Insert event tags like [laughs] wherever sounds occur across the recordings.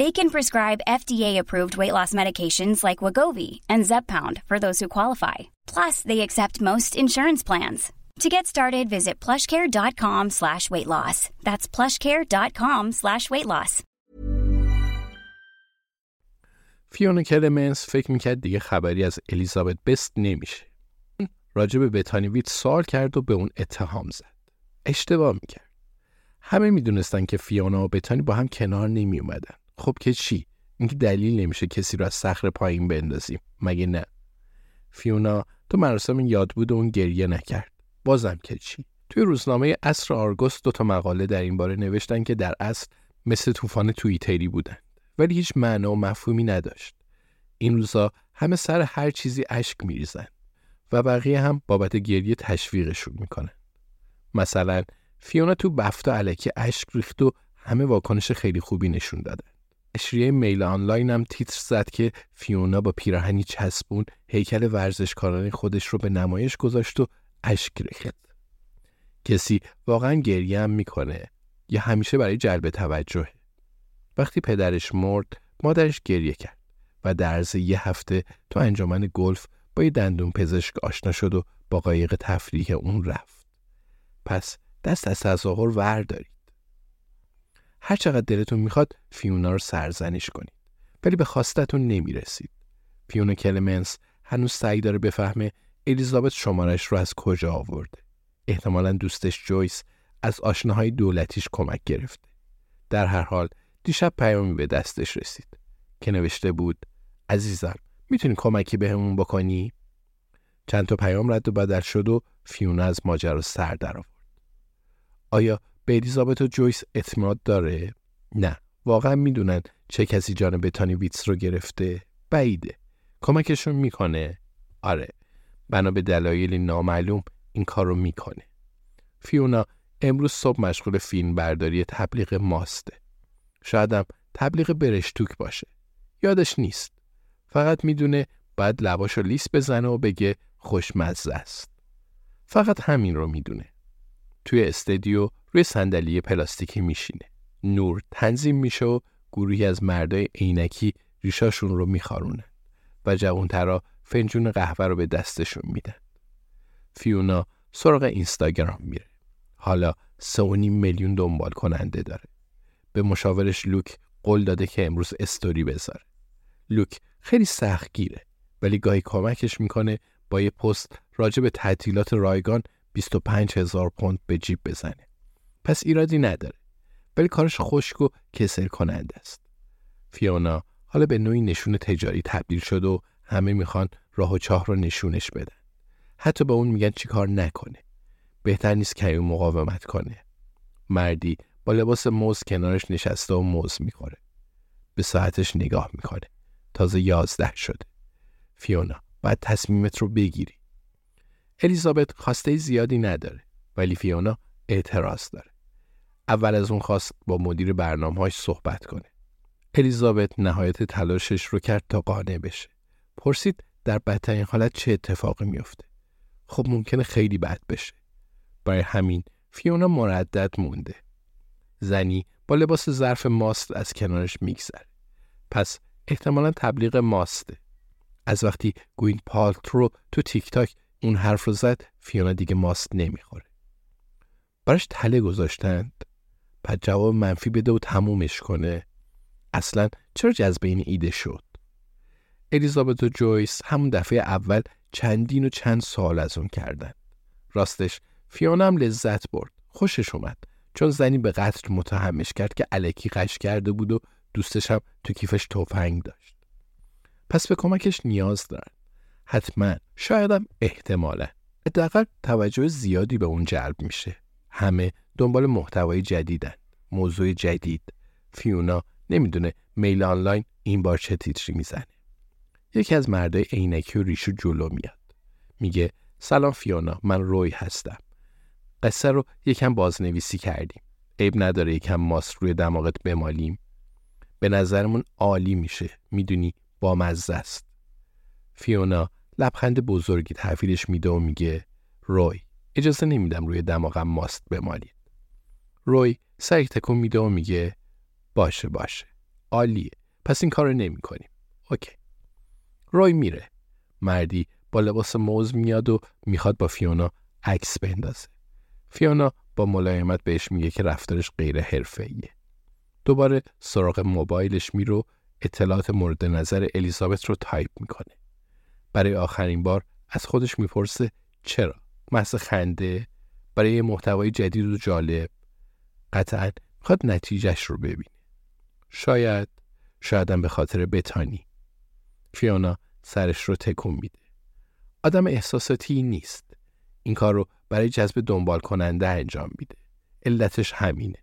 They can prescribe FDA-approved weight loss medications like Wagovi and Zepbound for those who qualify. Plus, they accept most insurance plans. To get started, visit plushcare.com slash weight loss. That's plushcare.com slash weight loss. فیونا کلمنس فکر میکرد دیگه خبری از الیزابت بست نمیشه. راجع به بتانی ویت سوال کرد و به اون اتهام زد. اشتباه میکرد. همه میدونستن که فیونا و بتانی با هم کنار نمی اومدن. خب که چی؟ اینکه دلیل نمیشه کسی رو از صخر پایین بندازیم. مگه نه؟ فیونا تو مراسم یاد بود و اون گریه نکرد. بازم که چی؟ توی روزنامه اصر آرگوست دو تا مقاله در این باره نوشتن که در اصل مثل طوفان توییتری بودن ولی هیچ معنا و مفهومی نداشت. این روزا همه سر هر چیزی اشک میریزن و بقیه هم بابت گریه تشویقشون می‌کنن. مثلا فیونا تو بفتا علکی اشک ریخت و همه واکنش خیلی خوبی نشون دادن. اشریه میل آنلاین هم تیتر زد که فیونا با پیراهنی چسبون هیکل ورزشکاران خودش رو به نمایش گذاشت و اشک ریخت. کسی واقعا گریه هم می‌کنه یا همیشه برای جلب توجه. وقتی پدرش مرد مادرش گریه کرد و در عرض یه هفته تو انجمن گلف با یه دندون پزشک آشنا شد و با قایق تفریح اون رفت. پس دست از تظاهر ور دارید. هر چقدر دلتون می‌خواد فیونا رو سرزنش کنید. ولی به خواستتون نمی‌رسید. فیونا کلمنس هنوز سعی داره بفهمه الیزابت شمارش رو از کجا آورده. احتمالا دوستش جویس از آشناهای دولتیش کمک گرفته. در هر حال دیشب پیامی به دستش رسید. که نوشته بود عزیزم می‌تونی کمکی بهمون به بکنی؟ چند تا پیام رد و بدل شد و فیونا از ماجرا سر در آورد. آیا به الیزابت و جویس اعتماد داره؟ نه. واقعا می‌دونن چه کسی جان بتانی ویتس رو گرفته؟ بعیده. کمکشون می‌کنه؟ آره. بنا به دلایلی نامعلوم این کار رو می‌کنه. فیونا امروز صبح مشغول فیلم برداری تبلیغ ماسته. شایدم تبلیغ برشتوک باشه. یادش نیست. فقط می‌دونه باید لباش رو لیست بزنه و بگه خوشمزه است. فقط همین رو می‌دونه. توی استدیو روی صندلی پلاستیکی میشینه. نور تنظیم میشه و گروهی از مردای عینکی ریشاشون رو میخارونن و جوانترا فنجون قهوه رو به دستشون میدن. فیونا سراغ اینستاگرام میره. حالا سه میلیون دنبال کننده داره. به مشاورش لوک قول داده که امروز استوری بذاره. لوک خیلی سختگیره ولی گاهی کمکش می‌کنه با یه پست راجع به تعطیلات رایگان 25 هزار پوند به جیب بزنه. پس ایرادی نداره. ولی کارش خشک و کسل کننده است. فیونا حالا به نوعی نشون تجاری تبدیل شد و همه می‌خوان راه و چاه رو نشونش بدن. حتی به اون میگن چی کار نکنه. بهتر نیست که اون مقاومت کنه. مردی با لباس موز کنارش نشسته و موز می‌خوره. به ساعتش نگاه می‌کنه. تازه یازده شده. فیونا باید تصمیمت رو بگیری. الیزابت خواسته زیادی نداره. ولی فیونا اعتراض داره. اول از اون خواست با مدیر برنامه‌هاش صحبت کنه. الیزابت نهایت تلاشش رو کرد تا قانع بشه. پرسید در بدترین حالت چه اتفاقی میفته خب ممکنه خیلی بد بشه. برای همین فیونا مردد مونده. زنی با لباس ظرف ماست از کنارش میگذره. پس احتمالا تبلیغ ماسته. از وقتی گوین پالترو تو تیک تاک اون حرف رو زد فیونا دیگه ماست نمی‌خوره. براش تله گذاشتند. پس جواب منفی بده و تمومش کنه. اصلا چرا جذب این ایده شد؟ الیزابت و جویس همون دفعه اول چندین و چند سال از اون کردن. راستش فیونا هم لذت برد. خوشش اومد. چون زنی به قتل متهمش کرد که علکی قش کرده بود و دوستش هم تو کیفش تفنگ داشت. پس به کمکش نیاز دارن. حتما. شایدم احتمالا. حداقل توجه زیادی به اون جلب میشه. همه دنبال محتوای جدیدن. موضوع جدید. فیونا نمی‌دونه میل آنلاین این بار چه تیتری می‌زنه. یکی از مردای عینکی و ریشو جلو میاد. میگه سلام فیونا من روی هستم. قصه رو یکم بازنویسی کردیم. عیب نداره یکم ماست روی دماغت بمالیم. به نظرمون عالی میشه. می‌دونی با مزه است. فیونا لبخند بزرگی تحویلش میده و میگه روی اجازه نمیدم روی دماغم ماست بمالید. روی سری تکون میده و میگه باشه باشه. عالیه. پس این کار رو نمی کنیم اوکی. روی میره. مردی با لباس موز میاد و می‌خواد با فیونا عکس بندازه. فیونا با ملایمت بهش میگه که رفتارش غیر حرفه‌ایه. دوباره سراغ موبایلش میره و اطلاعات مورد نظر الیزابت رو تایپ می‌کنه. برای آخرین بار از خودش می‌پرسه چرا؟ محض خنده؟ برای محتوای جدید و جالب؟ قطعا می‌خواد نتیجهش رو ببینه. شاید شایدم به خاطر بتانی. فیونا سرش رو تکون میده. آدم احساساتی نیست. این کار رو برای جذب دنبال کننده انجام میده. علتش همینه.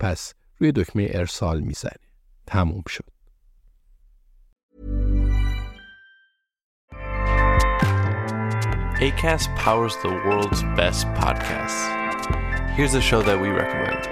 پس روی دکمه ارسال می‌زنه. تموم شد. ACAST powers the world's best podcasts. Here's a show that we recommend.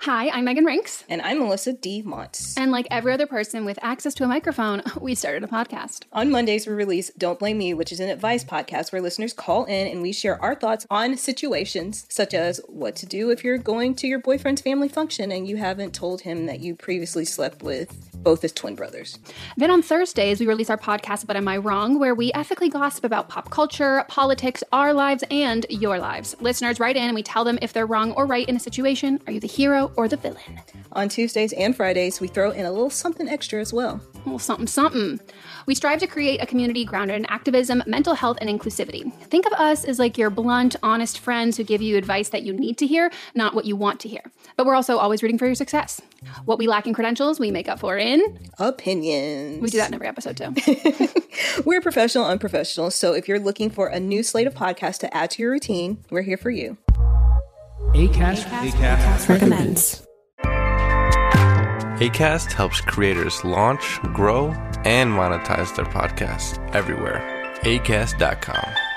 Hi, I'm Megan Rinks. And I'm Melissa D. Montz. And like every other person with access to a microphone, [laughs] we started a podcast. On Mondays, we release Don't Blame Me, which is an advice podcast where listeners call in and we share our thoughts on situations such as what to do if you're going to your boyfriend's family function and you haven't told him that you previously slept with both as twin brothers. Then on Thursdays, we release our podcast, But Am I Wrong, where we ethically gossip about pop culture, politics, our lives, and your lives. Listeners write in and we tell them if they're wrong or right in a situation. Are you the hero or the villain? On Tuesdays and Fridays, we throw in a little something extra as well. Well, something, something. We strive to create a community grounded in activism, mental health, and inclusivity. Think of us as like your blunt, honest friends who give you advice that you need to hear, not what you want to hear. But we're also always rooting for your success. What we lack in credentials, we make up for in opinions. We do that in every episode too. [laughs] we're professional, unprofessional. So if you're looking for a new slate of podcasts to add to your routine, we're here for you. ACAST, ACAST, ACAST recommends. ACAST helps creators launch, grow, and monetize their podcasts everywhere. ACAST.com.